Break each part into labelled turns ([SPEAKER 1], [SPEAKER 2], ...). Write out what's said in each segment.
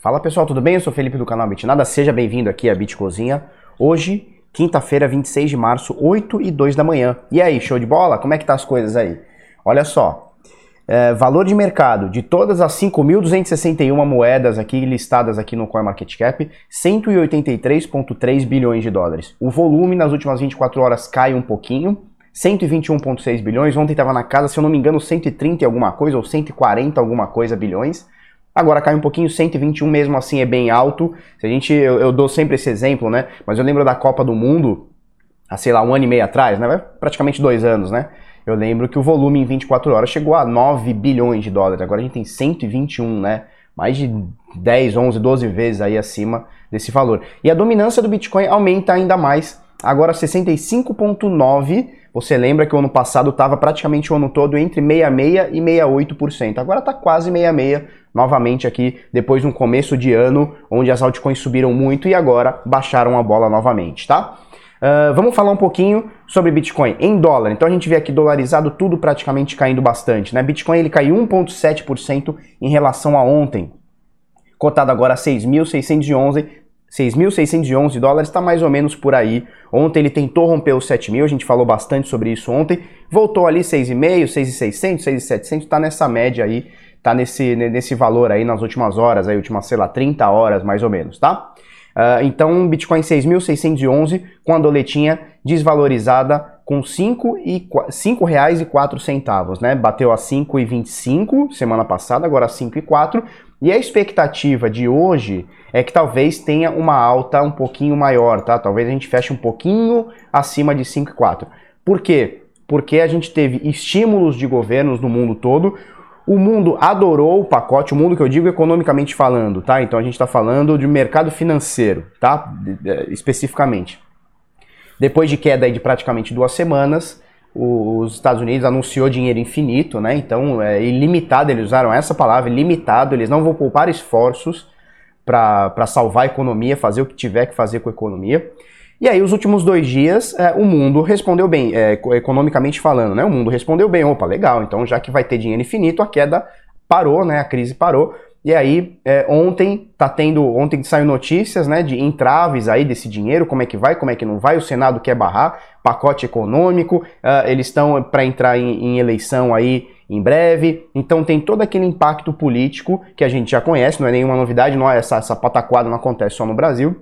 [SPEAKER 1] Fala pessoal, tudo bem? Eu sou Felipe do canal Bitnada, seja bem-vindo aqui à Bitcozinha. Hoje, quinta-feira, 26 de março, 8 e 2 da manhã. E aí, show de bola? Como é que tá as coisas aí? Olha só, é, valor de mercado de todas as 5.261 moedas aqui listadas aqui no CoinMarketCap, 183,3 bilhões de dólares. O volume nas últimas 24 horas cai um pouquinho, 121,6 bilhões. Ontem estava na casa, se eu não me engano, 130 alguma coisa ou 140 alguma coisa bilhões. Agora cai um pouquinho, 121 mesmo assim é bem alto. Se a gente, eu, eu, dou sempre esse exemplo, né? Mas eu lembro da Copa do Mundo, há sei lá, um ano e meio atrás, né? Praticamente dois anos, né? Eu lembro que o volume em 24 horas chegou a 9 bilhões de dólares. Agora a gente tem 121, né? Mais de 10, 11, 12 vezes aí acima desse valor. E a dominância do Bitcoin aumenta ainda mais. Agora 65,9%. Você lembra que o ano passado estava praticamente o ano todo entre 66% e 68%. Agora está quase 66% novamente aqui, depois de um começo de ano onde as altcoins subiram muito e agora baixaram a bola novamente, tá? Uh, vamos falar um pouquinho sobre Bitcoin em dólar. Então a gente vê aqui dolarizado tudo praticamente caindo bastante, né? Bitcoin ele caiu 1,7% em relação a ontem, cotado agora a 6.611 6.611 dólares, está mais ou menos por aí. Ontem ele tentou romper os 7 mil, a gente falou bastante sobre isso ontem. Voltou ali 6,5, 6,600, 6,700, está nessa média aí, está nesse, nesse valor aí nas últimas horas, aí últimas, sei lá, 30 horas mais ou menos, tá? Uh, então, Bitcoin 6.611 com a doletinha desvalorizada com 5 e cinco reais e 4 centavos, né? Bateu a 5,25 semana passada, agora 5,4. E a expectativa de hoje é que talvez tenha uma alta um pouquinho maior, tá? Talvez a gente feche um pouquinho acima de 5,4. Por quê? Porque a gente teve estímulos de governos no mundo todo. O mundo adorou o pacote, o mundo que eu digo economicamente falando, tá? Então a gente está falando de mercado financeiro, tá? Especificamente. Depois de queda de praticamente duas semanas, os Estados Unidos anunciou dinheiro infinito, né? Então, é ilimitado, eles usaram essa palavra, ilimitado, eles não vão poupar esforços para salvar a economia, fazer o que tiver que fazer com a economia. E aí, os últimos dois dias, é, o mundo respondeu bem, é, economicamente falando, né? O mundo respondeu bem, opa, legal, então já que vai ter dinheiro infinito, a queda parou, né? A crise parou. E aí, é, ontem tá tendo, ontem saiu notícias, né, de entraves aí desse dinheiro, como é que vai, como é que não vai, o Senado quer barrar, pacote econômico, uh, eles estão para entrar em, em, eleição aí em breve, então tem todo aquele impacto político que a gente já conhece, não é nenhuma novidade, não é essa, essa pataquada não acontece só no Brasil,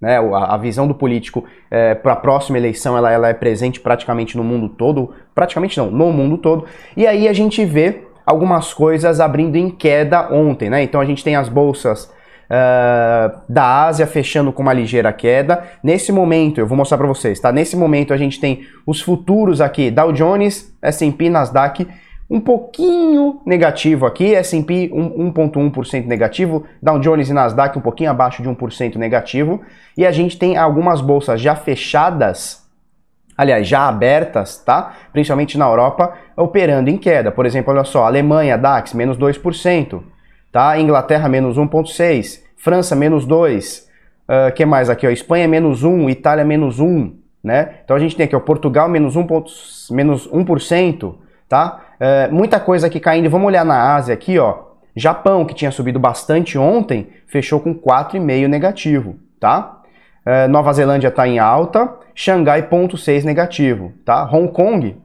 [SPEAKER 1] né, a, visão do político é, para a próxima eleição ela, ela é presente praticamente no mundo todo, praticamente não, no mundo todo, e aí a gente vê algumas coisas abrindo em queda ontem, né? Então a gente tem as bolsas Uh, da Ásia fechando com uma ligeira queda. Nesse momento, eu vou mostrar para vocês, tá? Nesse momento a gente tem os futuros aqui, Dow Jones, S&P, Nasdaq, um pouquinho negativo aqui, S&P 1.1% negativo, Dow Jones e Nasdaq um pouquinho abaixo de 1% negativo, e a gente tem algumas bolsas já fechadas aliás, já abertas, tá? Principalmente na Europa, operando em queda. Por exemplo, olha só, Alemanha, DAX, menos 2%, tá? Inglaterra, menos 1,6%, França, menos 2%, uh, que mais aqui, ó? Espanha, menos 1%, Itália, menos 1%, né? Então a gente tem aqui, ó, Portugal, menos 1%, menos 1% tá? Uh, muita coisa aqui caindo. Vamos olhar na Ásia aqui, ó. Japão, que tinha subido bastante ontem, fechou com 4,5 negativo, tá? É, Nova Zelândia está em alta, Xangai ponto 6 negativo, tá? Hong Kong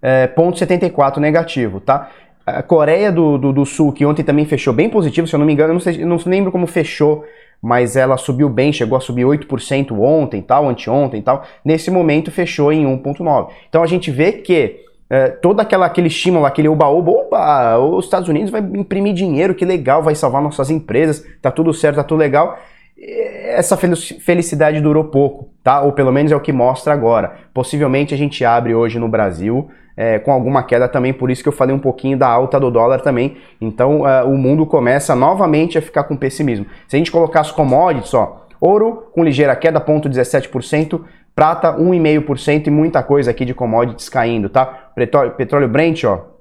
[SPEAKER 1] é, ponto 74 negativo, tá? A Coreia do, do, do, Sul, que ontem também fechou bem positivo, se eu não me engano, eu não, sei, não lembro como fechou, mas ela subiu bem, chegou a subir 8% ontem, tal, anteontem, tal. Nesse momento fechou em 1.9. Então a gente vê que é, todo aquela, aquele estímulo, aquele oba-oba, oba, os Estados Unidos vai imprimir dinheiro, que legal, vai salvar nossas empresas, tá tudo certo, tá tudo legal essa felicidade durou pouco, tá? Ou pelo menos é o que mostra agora. Possivelmente a gente abre hoje no Brasil é, com alguma queda também, por isso que eu falei um pouquinho da alta do dólar também. Então uh, o mundo começa novamente a ficar com pessimismo. Se a gente colocar as commodities, ó, ouro com ligeira queda, 0,17%, prata 1,5% e muita coisa aqui de commodities caindo, tá? Petróleo, Brent, ó,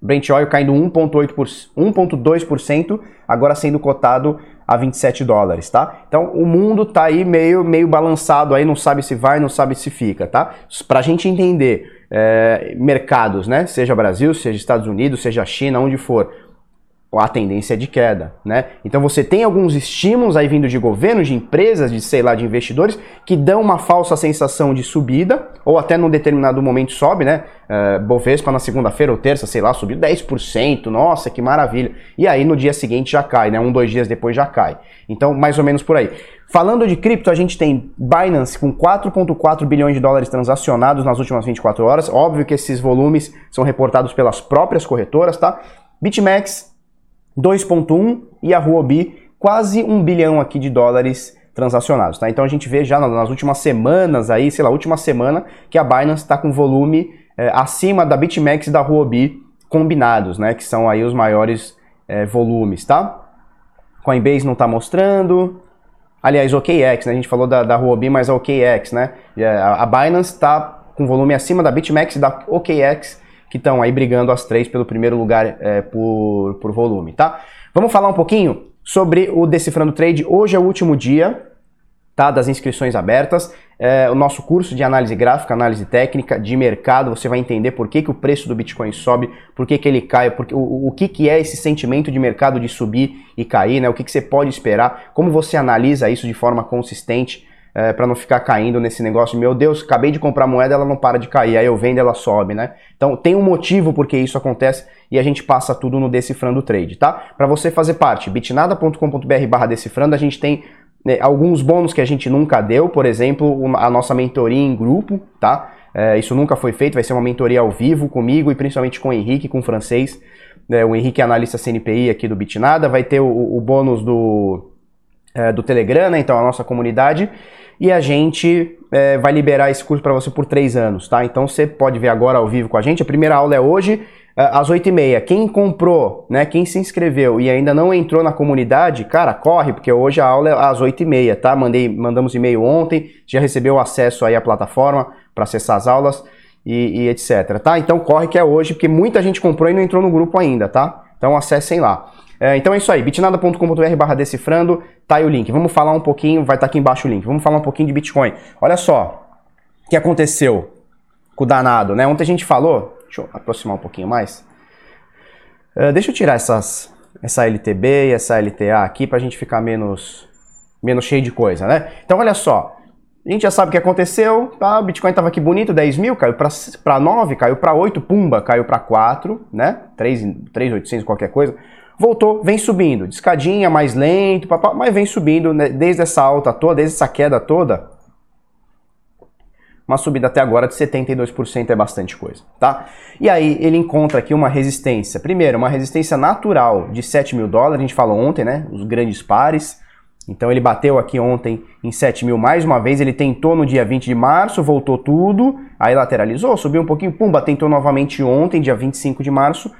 [SPEAKER 1] Brent Oil caindo 1,2%, agora sendo cotado a 27 dólares, tá? Então o mundo tá aí meio, meio balançado aí, não sabe se vai, não sabe se fica, tá? Pra gente entender é, mercados, né? Seja Brasil, seja Estados Unidos, seja China, onde for. A tendência é de queda, né? Então você tem alguns estímulos aí vindo de governos, de empresas, de sei lá, de investidores que dão uma falsa sensação de subida ou até num determinado momento sobe, né? Uh, Bovespa na segunda-feira ou terça, sei lá, subiu 10%, nossa, que maravilha. E aí no dia seguinte já cai, né? Um, dois dias depois já cai. Então, mais ou menos por aí. Falando de cripto, a gente tem Binance com 4,4 bilhões de dólares transacionados nas últimas 24 horas. Óbvio que esses volumes são reportados pelas próprias corretoras, tá? BitMEX 2,1 e a Huobi quase um bilhão aqui de dólares transacionados, tá? Então a gente vê já nas últimas semanas aí, sei lá, última semana, que a Binance está com volume é, acima da BitMEX e da Huobi combinados, né? Que são aí os maiores é, volumes, tá? Coinbase não está mostrando. Aliás, OKX, né? A gente falou da, da Huobi, mas a OKX, né? A, a Binance está com volume acima da BitMEX e da OKX que estão aí brigando as três pelo primeiro lugar é, por, por volume, tá? Vamos falar um pouquinho sobre o Decifrando Trade. Hoje é o último dia tá, das inscrições abertas. É, o nosso curso de análise gráfica, análise técnica de mercado, você vai entender por que, que o preço do Bitcoin sobe, por que, que ele cai, porque, o, o que, que é esse sentimento de mercado de subir e cair, né? o que, que você pode esperar, como você analisa isso de forma consistente é, para não ficar caindo nesse negócio, meu Deus, acabei de comprar moeda, ela não para de cair, aí eu vendo, ela sobe, né? Então tem um motivo porque isso acontece e a gente passa tudo no Decifrando Trade, tá? Para você fazer parte, bitnada.com.br barra decifrando, a gente tem né, alguns bônus que a gente nunca deu, por exemplo, uma, a nossa mentoria em grupo, tá? É, isso nunca foi feito, vai ser uma mentoria ao vivo comigo e principalmente com o Henrique, com o francês. É, o Henrique é analista CNPI aqui do Bitnada, vai ter o, o bônus do, é, do Telegram, né? Então a nossa comunidade e a gente é, vai liberar esse curso para você por três anos, tá? Então você pode ver agora ao vivo com a gente. A primeira aula é hoje, é, às 8h30. Quem comprou, né? Quem se inscreveu e ainda não entrou na comunidade, cara, corre, porque hoje a aula é às 8h30, tá? Mandei, mandamos e-mail ontem, já recebeu acesso aí à plataforma para acessar as aulas e, e etc, tá? Então corre que é hoje, porque muita gente comprou e não entrou no grupo ainda, tá? Então acessem lá. É, então é isso aí, bitnada.com.br barra decifrando, tá aí o link. Vamos falar um pouquinho, vai estar tá aqui embaixo o link. Vamos falar um pouquinho de Bitcoin. Olha só, o que aconteceu com o danado, né? Ontem a gente falou, deixa eu aproximar um pouquinho mais. Uh, deixa eu tirar essas, essa LTB e essa LTA aqui pra gente ficar menos, menos cheio de coisa, né? Então olha só, a gente já sabe o que aconteceu, tá? o Bitcoin estava aqui bonito, 10 mil, caiu para 9, caiu para 8, pumba, caiu para 4, né? 3,800 qualquer coisa voltou, vem subindo, de escadinha, mais lento, papá, mas vem subindo né, desde essa alta toda, desde essa queda toda. Uma subida até agora de 72% é bastante coisa, tá? E aí ele encontra aqui uma resistência. Primeiro, uma resistência natural de 7 mil dólares, a gente falou ontem, né? Os grandes pares. Então ele bateu aqui ontem em 7 mil mais uma vez, ele tentou no dia 20 de março, voltou tudo, aí lateralizou, subiu um pouquinho, pumba, tentou novamente ontem, dia 25 de março,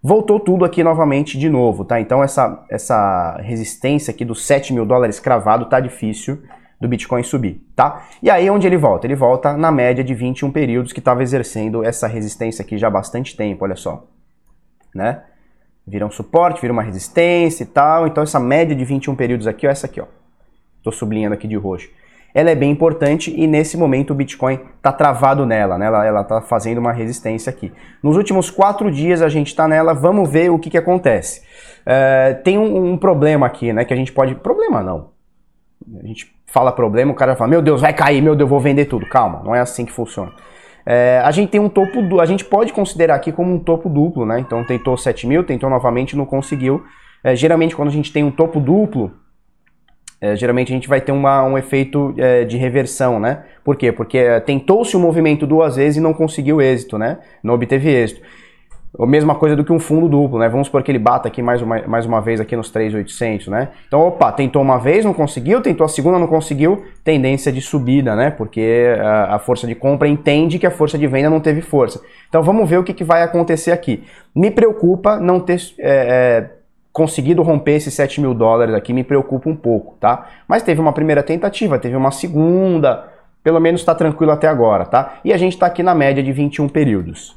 [SPEAKER 1] voltou tudo aqui novamente de novo, tá? Então essa, essa resistência aqui dos 7 mil dólares cravado tá difícil do Bitcoin subir, tá? E aí onde ele volta? Ele volta na média de 21 períodos que estava exercendo essa resistência aqui já há bastante tempo, olha só, né? Vira um suporte, vira uma resistência e tal, então essa média de 21 períodos aqui, ó, essa aqui, ó. Tô sublinhando aqui de roxo ela é bem importante e nesse momento o Bitcoin está travado nela, né? ela está fazendo uma resistência aqui. Nos últimos quatro dias a gente está nela, vamos ver o que, que acontece. Uh, tem um, um, problema aqui, né? Que a gente pode. Problema não. A gente fala problema, o cara fala, meu Deus, vai cair, meu Deus, vou vender tudo. Calma, não é assim que funciona. É, a gente tem um topo a gente pode considerar aqui como um topo duplo, né? Então tentou 7 mil, tentou novamente, não conseguiu. É, geralmente quando a gente tem um topo duplo, é, geralmente a gente vai ter uma, um efeito é, de reversão, né? Por quê? Porque é, tentou-se o movimento duas vezes e não conseguiu êxito, né? Não obteve êxito. A mesma coisa do que um fundo duplo, né? Vamos supor que ele bata aqui mais uma, mais uma vez aqui nos 3.800, né? Então, opa, tentou uma vez, não conseguiu, tentou a segunda, não conseguiu, tendência de subida, né? Porque a, a força de compra entende que a força de venda não teve força. Então, vamos ver o que, que vai acontecer aqui. Me preocupa não ter é, é, conseguido romper esses 7 mil dólares aqui me preocupa um pouco, tá? Mas teve uma primeira tentativa, teve uma segunda, pelo menos está tranquilo até agora, tá? E a gente está aqui na média de 21 períodos.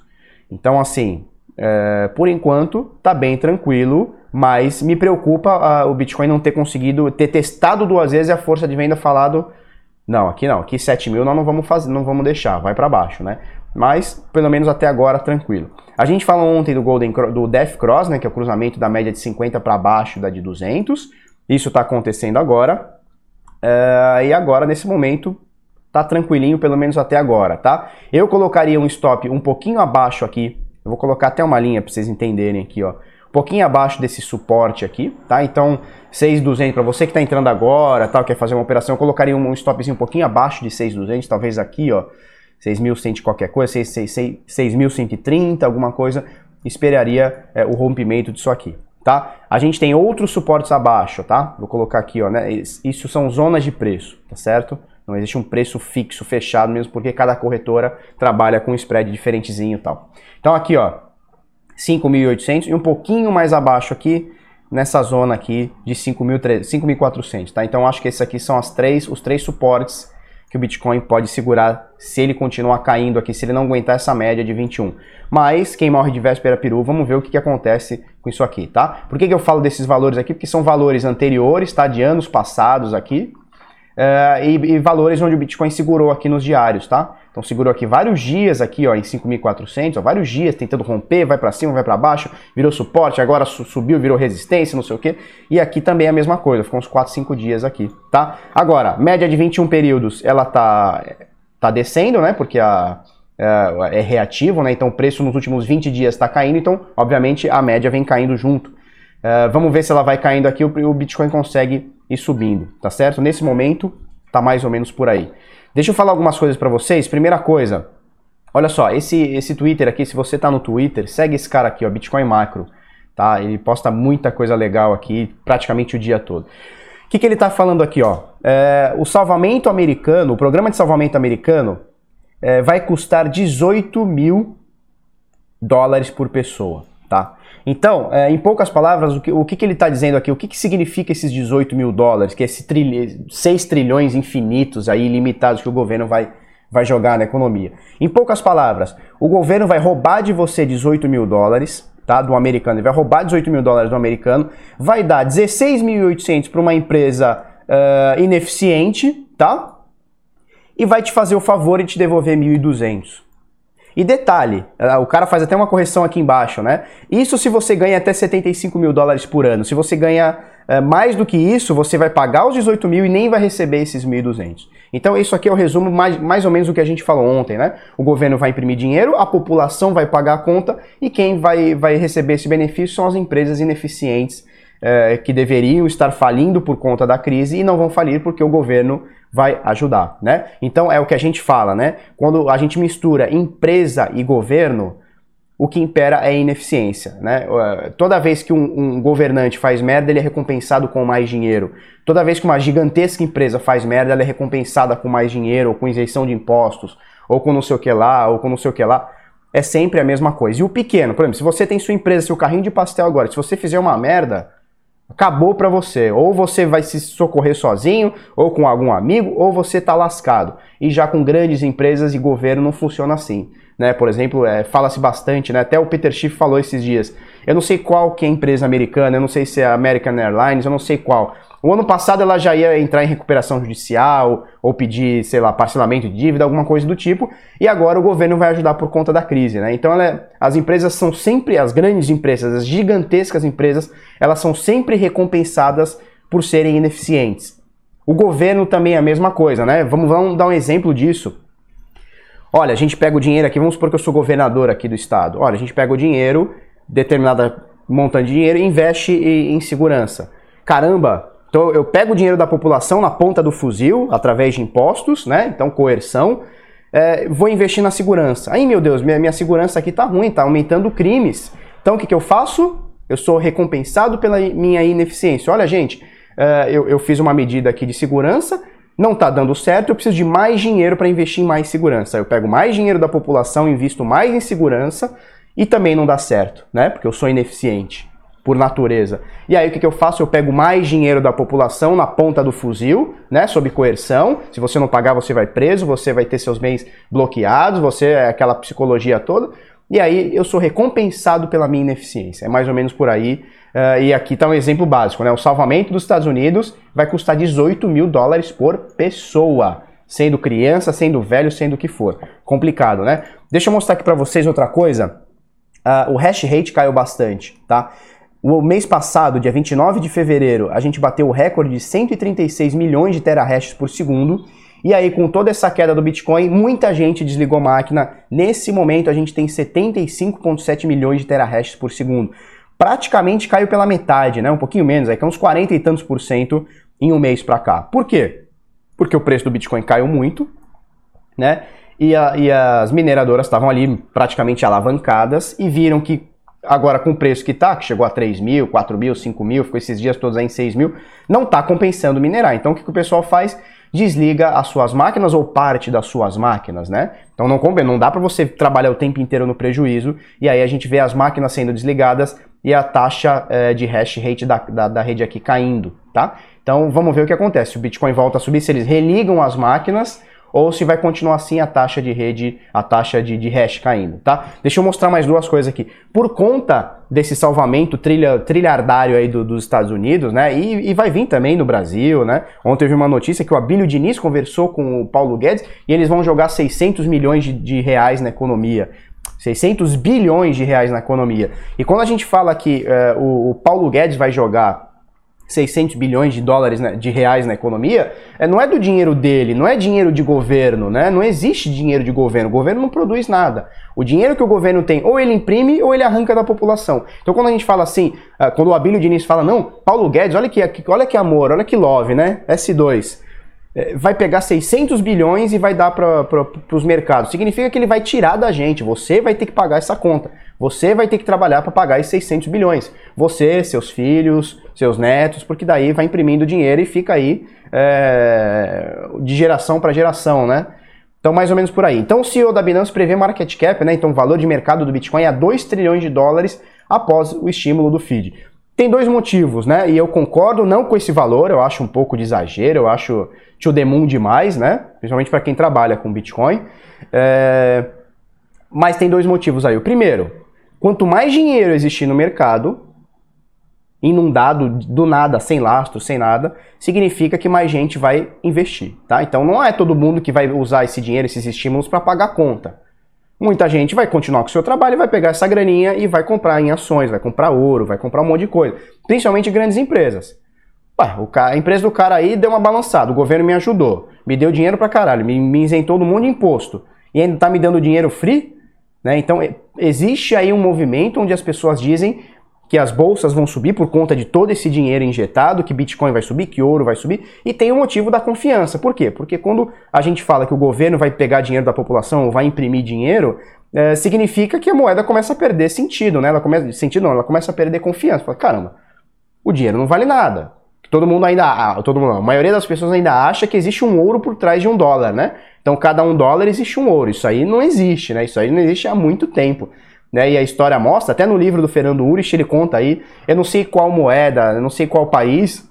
[SPEAKER 1] Então, assim, é, por enquanto, tá bem tranquilo, mas me preocupa o Bitcoin não ter conseguido, ter testado duas vezes e a força de venda falado Não, aqui não. Aqui 7 mil nós não vamos fazer, não vamos deixar, vai para baixo, né? Mas pelo menos até agora tranquilo. A gente falou ontem do Golden do Death Cross, né, que é o cruzamento da média de 50 para baixo da de 200. Isso está acontecendo agora. Uh, e agora nesse momento tá tranquilinho pelo menos até agora, tá? Eu colocaria um stop um pouquinho abaixo aqui. Eu vou colocar até uma linha para vocês entenderem aqui, ó um pouquinho abaixo desse suporte aqui, tá? Então, 6,200 para você que está entrando agora, tal, quer fazer uma operação, eu colocaria um stopzinho um pouquinho abaixo de 6,200, talvez aqui, ó, 6.100 qualquer coisa, 6.130, alguma coisa, esperaria é, o rompimento disso aqui, tá? A gente tem outros suportes abaixo, tá? Vou colocar aqui, ó, né? Isso são zonas de preço, tá certo? Não existe um preço fixo, fechado mesmo, porque cada corretora trabalha com um spread diferentezinho e tal. Então aqui, ó, 5.800 e um pouquinho mais abaixo aqui, nessa zona aqui de 5.400, tá? Então acho que esses aqui são as três, os três suportes que o Bitcoin pode segurar se ele continuar caindo aqui, se ele não aguentar essa média de 21. Mas quem morre de véspera peru, vamos ver o que, que acontece com isso aqui, tá? Por que, que eu falo desses valores aqui? Porque são valores anteriores, tá? De anos passados aqui, uh, e, e valores onde o Bitcoin segurou aqui nos diários, tá? Então segurou aqui vários dias aqui, ó, em 5.400, vários dias tentando romper, vai para cima, vai para baixo, virou suporte, agora subiu, virou resistência, não sei o que. E aqui também é a mesma coisa, ficou uns 4, 5 dias aqui, tá? Agora, média de 21 períodos, ela tá tá descendo, né? Porque a é, é reativo, né? Então o preço nos últimos 20 dias está caindo, então obviamente a média vem caindo junto. Uh, vamos ver se ela vai caindo aqui, o Bitcoin consegue ir subindo, tá certo? Nesse momento, tá mais ou menos por aí. Deixa eu falar algumas coisas para vocês. Primeira coisa, olha só, esse, esse Twitter aqui, se você tá no Twitter, segue esse cara aqui, ó, Bitcoin Macro, tá? Ele posta muita coisa legal aqui, praticamente o dia todo. O que, que ele tá falando aqui, ó? É, o salvamento americano, o programa de salvamento americano é, vai custar 18 mil dólares por pessoa, tá? Então, é, em poucas palavras, o que, o que, que ele está dizendo aqui? O que, que significa esses 18 mil dólares, que é esse trilho, 6 trilhões infinitos aí, ilimitados, que o governo vai, vai jogar na economia? Em poucas palavras, o governo vai roubar de você 18 mil dólares, tá? Do americano, ele vai roubar 18 mil dólares do americano, vai dar 16.800 para uma empresa uh, ineficiente, tá? E vai te fazer o favor de te devolver 1.200. E detalhe, eh, o cara faz até uma correção aqui embaixo, né? Isso se você ganha até 75 mil dólares por ano. Se você ganha é, mais do que isso, você vai pagar os 18 mil e nem vai receber esses 1.200. Então isso aqui é o resumo mais, mais ou menos do que a gente falou ontem, né? O governo vai imprimir dinheiro, a população vai pagar a conta e quem vai, vai receber esse benefício são as empresas ineficientes é, que deveriam estar falindo por conta da crise e não vão falir porque o governo vai ajudar, né? Então é o que a gente fala, né? Quando a gente mistura empresa e governo, o que impera é ineficiência, né? Toda vez que um, um, governante faz merda, ele é recompensado com mais dinheiro. Toda vez que uma gigantesca empresa faz merda, ela é recompensada com mais dinheiro, ou com isenção de impostos, ou com não sei o que lá, ou com não sei o que lá. É sempre a mesma coisa. E o pequeno, por exemplo, se você tem sua empresa, seu carrinho de pastel agora, se você fizer uma merda, acabou para você. Ou você vai se socorrer sozinho, ou com algum amigo, ou você tá lascado. E já com grandes empresas e governo não funciona assim. Né? Por exemplo, é, fala-se bastante, né? até o Peter Schiff falou esses dias. Eu não sei qual que é a empresa americana, eu não sei se é a American Airlines, eu não sei qual. O ano passado ela já ia entrar em recuperação judicial ou pedir, sei lá, parcelamento de dívida, alguma coisa do tipo, e agora o governo vai ajudar por conta da crise, né? Então é, as empresas são sempre, as grandes empresas, as gigantescas empresas, elas são sempre recompensadas por serem ineficientes. O governo também é a mesma coisa, né? Vamos, vamos dar um exemplo disso. Olha, a gente pega o dinheiro aqui, vamos supor que eu sou governador aqui do estado. Olha, a gente pega o dinheiro, determinada montante de dinheiro, investe em segurança. Caramba, então eu pego o dinheiro da população na ponta do fuzil, através de impostos, né? Então coerção. É, vou investir na segurança. Aí, meu Deus, minha, minha segurança aqui tá ruim, tá aumentando crimes. Então o que, que eu faço? Eu sou recompensado pela minha ineficiência. Olha, gente, é, eu, eu fiz uma medida aqui de segurança, não está dando certo, eu preciso de mais dinheiro para investir em mais segurança. Eu pego mais dinheiro da população, invisto mais em segurança e também não dá certo, né? Porque eu sou ineficiente por natureza. E aí o que, que eu faço? Eu pego mais dinheiro da população na ponta do fuzil, né, sob coerção. Se você não pagar, você vai preso, você vai ter seus bens bloqueados, você é aquela psicologia toda. E aí eu sou recompensado pela minha ineficiência. É mais ou menos por aí. Uh, e aqui está um exemplo básico, né? O salvamento dos Estados Unidos vai custar 18 mil dólares por pessoa. sendo criança, sendo velho, sendo o que for. Complicado, né? Deixa eu mostrar aqui para vocês outra coisa. Uh, o hash rate caiu bastante, tá? O mês passado, dia 29 de fevereiro, a gente bateu o recorde de 136 milhões de terahashes por segundo. E aí, com toda essa queda do Bitcoin, muita gente desligou máquina. Nesse momento, a gente tem 75,7 milhões de terahashes por segundo. Praticamente caiu pela metade, né? Um pouquinho menos, aí que é uns 40 e tantos por cento em um mês para cá. Por quê? Porque o preço do Bitcoin caiu muito, né? E, a, e as mineradoras estavam ali praticamente alavancadas e viram que agora com o preço que tá, que chegou a 3 mil, 4 mil, 5 mil, ficou esses dias todos aí em 6 mil, não tá compensando minerar. Então o que, que o pessoal faz? Desliga as suas máquinas ou parte das suas máquinas, né? Então não não dá para você trabalhar o tempo inteiro no prejuízo e aí a gente vê as máquinas sendo desligadas e a taxa é, de hash rate da, da, da rede aqui caindo, tá? Então vamos ver o que acontece. O Bitcoin volta a subir, se eles religam as máquinas ou se vai continuar assim a taxa de rede, a taxa de, de hash caindo, tá? Deixa eu mostrar mais duas coisas aqui. Por conta desse salvamento trilha, trilhardário aí do, dos Estados Unidos, né? E, e, vai vir também no Brasil, né? Ontem vi uma notícia que o Abílio Diniz conversou com o Paulo Guedes e eles vão jogar 600 milhões de, de reais na economia. 600 bilhões de reais na economia. E quando a gente fala que uh, o, o Paulo Guedes vai jogar 600 bilhões de dólares, né, de reais na economia, é, não é do dinheiro dele, não é dinheiro de governo, né? Não existe dinheiro de governo. O governo não produz nada. O dinheiro que o governo tem, ou ele imprime, ou ele arranca da população. Então, quando a gente fala assim, ah, quando o Abílio Diniz fala, não, Paulo Guedes, olha que, olha que amor, olha que love, né? S2 é, vai pegar 600 bilhões e vai dar para os mercados. Significa que ele vai tirar da gente. Você vai ter que pagar essa conta. Você vai ter que trabalhar para pagar esses 600 bilhões. Você, seus filhos, seus netos, porque daí vai imprimindo dinheiro e fica aí é, de geração para geração, né? Então, mais ou menos por aí. Então, o CEO da Binance prevê market cap, né? Então, o valor de mercado do Bitcoin a 2 trilhões de dólares após o estímulo do FID. Tem dois motivos, né? E eu concordo não com esse valor, eu acho um pouco de exagero, eu acho to the moon demais, né? Principalmente para quem trabalha com Bitcoin. É... Mas tem dois motivos aí. O primeiro, quanto mais dinheiro existir no mercado, inundado do nada, sem lastro, sem nada, significa que mais gente vai investir, tá? Então não é todo mundo que vai usar esse dinheiro, esses estímulos para pagar conta. Muita gente vai continuar com o seu trabalho, vai pegar essa graninha e vai comprar em ações, vai comprar ouro, vai comprar um monte de coisa, principalmente grandes empresas. Ué, o cara, a empresa do cara aí deu uma balançada, o governo me ajudou, me deu dinheiro pra caralho, me, me isentou do mundo de imposto e ainda tá me dando dinheiro free? Né? Então existe aí um movimento onde as pessoas dizem que as bolsas vão subir por conta de todo esse dinheiro injetado, que Bitcoin vai subir, que ouro vai subir, e tem o motivo da confiança. Por quê? Porque quando a gente fala que o governo vai pegar dinheiro da população ou vai imprimir dinheiro, é, significa que a moeda começa a perder sentido, né? Ela começa, sentido não, ela começa a perder confiança. Fala, caramba, o dinheiro não vale nada. Todo mundo ainda, todo mundo, a maioria das pessoas ainda acha que existe um ouro por trás de um dólar, né? Então cada um dólar existe um ouro. Isso aí não existe, né? Isso aí não existe há muito tempo né? E a história mostra, até no livro do Fernando Urich ele conta aí, eu não sei qual moeda, eu não sei qual país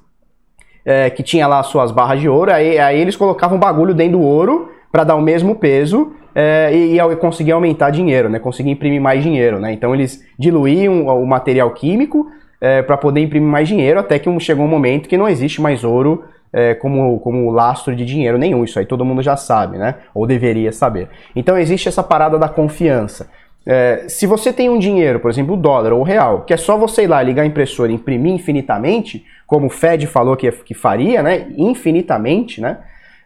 [SPEAKER 1] é, que tinha lá suas barras de ouro, aí, aí eles colocavam bagulho dentro do ouro para dar o mesmo peso é, e, e conseguir aumentar dinheiro, né? Conseguir imprimir mais dinheiro, né? Então eles diluíam o material químico é, para poder imprimir mais dinheiro, até que chegou um momento que não existe mais ouro é, como, como lastro de dinheiro nenhum. Isso aí todo mundo já sabe, né? Ou deveria saber. Então existe essa parada da confiança. É, se você tem um dinheiro, por exemplo, o dólar ou o real, que é só você ir lá ligar a impressora e imprimir infinitamente, como o Fed falou que, que faria, né? Infinitamente, né?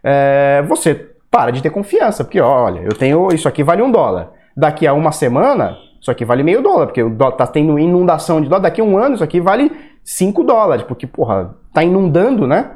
[SPEAKER 1] É, você para de ter confiança, porque olha, eu tenho isso aqui vale um dólar. Daqui a uma semana, isso aqui vale meio dólar, porque o dólar tá tendo inundação de dólar. Daqui a um ano, isso aqui vale 5 dólares, porque, porra, tá inundando, né?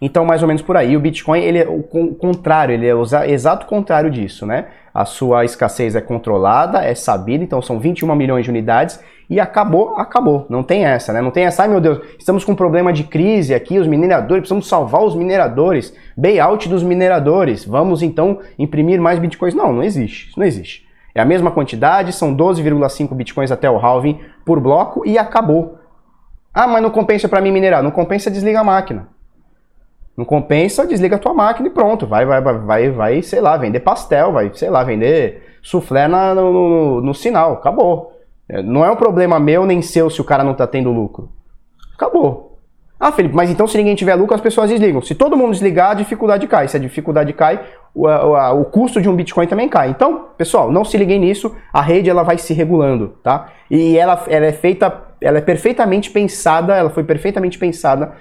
[SPEAKER 1] Então, mais ou menos por aí. O Bitcoin, ele é o contrário, ele é o exato contrário disso, né? A sua escassez é controlada, é sabida, então são 21 milhões de unidades e acabou, acabou. Não tem essa, né? Não tem essa, ai meu Deus, estamos com um problema de crise aqui, os mineradores, precisamos salvar os mineradores, bailout dos mineradores, vamos então imprimir mais Bitcoins. Não, não existe, isso não existe. É a mesma quantidade, são 12,5 Bitcoins até o halving por bloco e acabou. Ah, mas não compensa para mim minerar. Não compensa, desliga a máquina. Não compensa, desliga a tua máquina e pronto. Vai, vai, vai, vai, sei lá, vender pastel, vai, sei lá, vender suflé na, no, no, no, sinal. Acabou. É, não é um problema meu nem seu se o cara não tá tendo lucro. Acabou. Ah, Felipe, mas então se ninguém tiver lucro, as pessoas desligam. Se todo mundo desligar, a dificuldade cai. Se a dificuldade cai, o, o, o, custo de um Bitcoin também cai. Então, pessoal, não se liguem nisso. A rede ela vai se regulando, tá? E ela, ela é feita, ela é perfeitamente pensada, ela foi perfeitamente pensada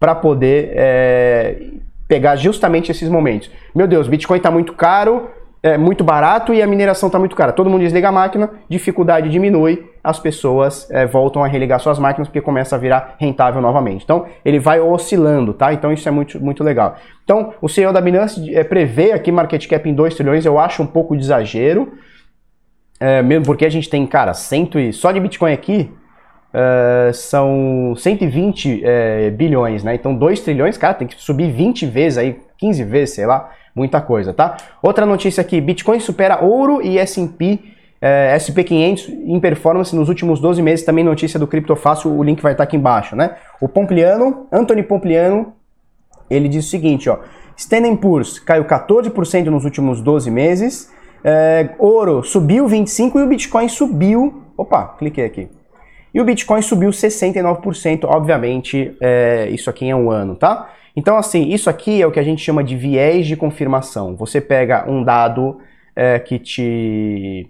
[SPEAKER 1] para poder é, pegar justamente esses momentos. Meu Deus, Bitcoin está muito caro, é muito barato e a mineração está muito cara. Todo mundo desliga a máquina, dificuldade diminui, as pessoas é, voltam a religar suas máquinas porque começa a virar rentável novamente. Então ele vai oscilando, tá? Então isso é muito, muito legal. Então o CEO da Binance é, prevê aqui market cap em 2 trilhões, eu acho um pouco de exagero, é, mesmo porque a gente tem, cara, cento e, só de Bitcoin aqui Uh, são 120 é, bilhões, né? Então 2 trilhões, cara, tem que subir 20 vezes aí, 15 vezes, sei lá muita coisa, tá? Outra notícia aqui, Bitcoin supera ouro e S&P é, SP500 em performance nos últimos 12 meses, também notícia do Criptofácil, o link vai estar aqui embaixo, né? O Pompliano, Anthony Pompliano, ele diz o seguinte, ó, Standard Poor's caiu 14% nos últimos 12 meses, é, ouro subiu 25% e o Bitcoin subiu, opa, cliquei aqui, e o Bitcoin subiu 69%, obviamente, é, isso aqui é um ano, tá? Então, assim, isso aqui é o que a gente chama de viés de confirmação. Você pega um dado é, que te.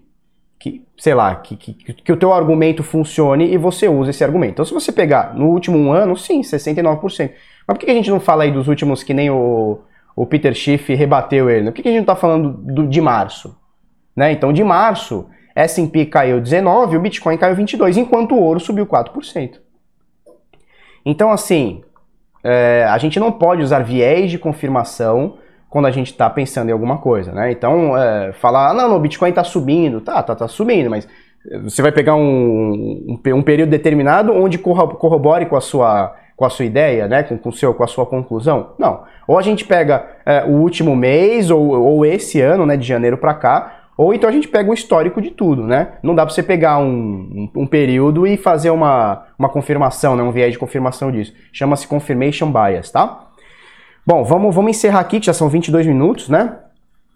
[SPEAKER 1] Que, sei lá, que, que, que, o teu argumento funcione e você usa esse argumento. Então, se você pegar no último um ano, sim, 69%. Mas por que a gente não fala aí dos últimos que nem o, o Peter Schiff rebateu ele? Por que a gente não está falando do, de março? Né? Então, de março, S&P caiu 19%, o Bitcoin caiu 22%, enquanto o ouro subiu 4%. Então, assim, é, a gente não pode usar viés de confirmação quando a gente está pensando em alguma coisa, né? Então, é, falar, ah, não, o Bitcoin está subindo, tá, tá, tá subindo, mas você vai pegar um, um, um período determinado onde corrobore com a sua, com a sua ideia, né? Com, com, seu, com a sua conclusão? Não. Ou a gente pega é, o último mês ou, ou esse ano, né, de janeiro para cá, ou então a gente pega o histórico de tudo, né? Não dá para você pegar um, um, um, período e fazer uma, uma confirmação, né? um viés de confirmação disso. Chama-se confirmation bias, tá? Bom, vamos, vamos encerrar aqui, que já são 22 minutos, né?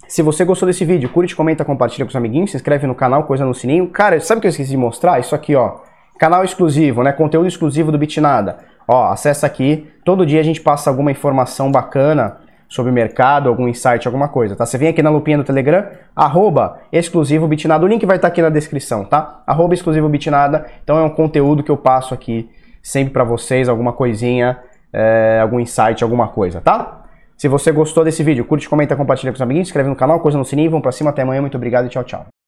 [SPEAKER 1] Se você gostou desse vídeo, curte, comenta, compartilha com os amiguinhos, se inscreve no canal, coisa no sininho. Cara, sabe o que eu esqueci de mostrar? Isso aqui, ó. Canal exclusivo, né? Conteúdo exclusivo do Bitnada. Ó, acessa aqui. Todo dia a gente passa alguma informação bacana sobre mercado, algum insight, alguma coisa, tá? Você vem aqui na lupinha do Telegram, arroba exclusivo bitnada, o link vai estar tá aqui na descrição, tá? Arroba exclusivo bitnada, então é um conteúdo que eu passo aqui sempre para vocês, alguma coisinha, é, algum insight, alguma coisa, tá? Se você gostou desse vídeo, curte, comenta, compartilha com os amiguinhos, inscreve no canal, coisa no sininho, vamos pra cima, até amanhã, muito obrigado e tchau, tchau.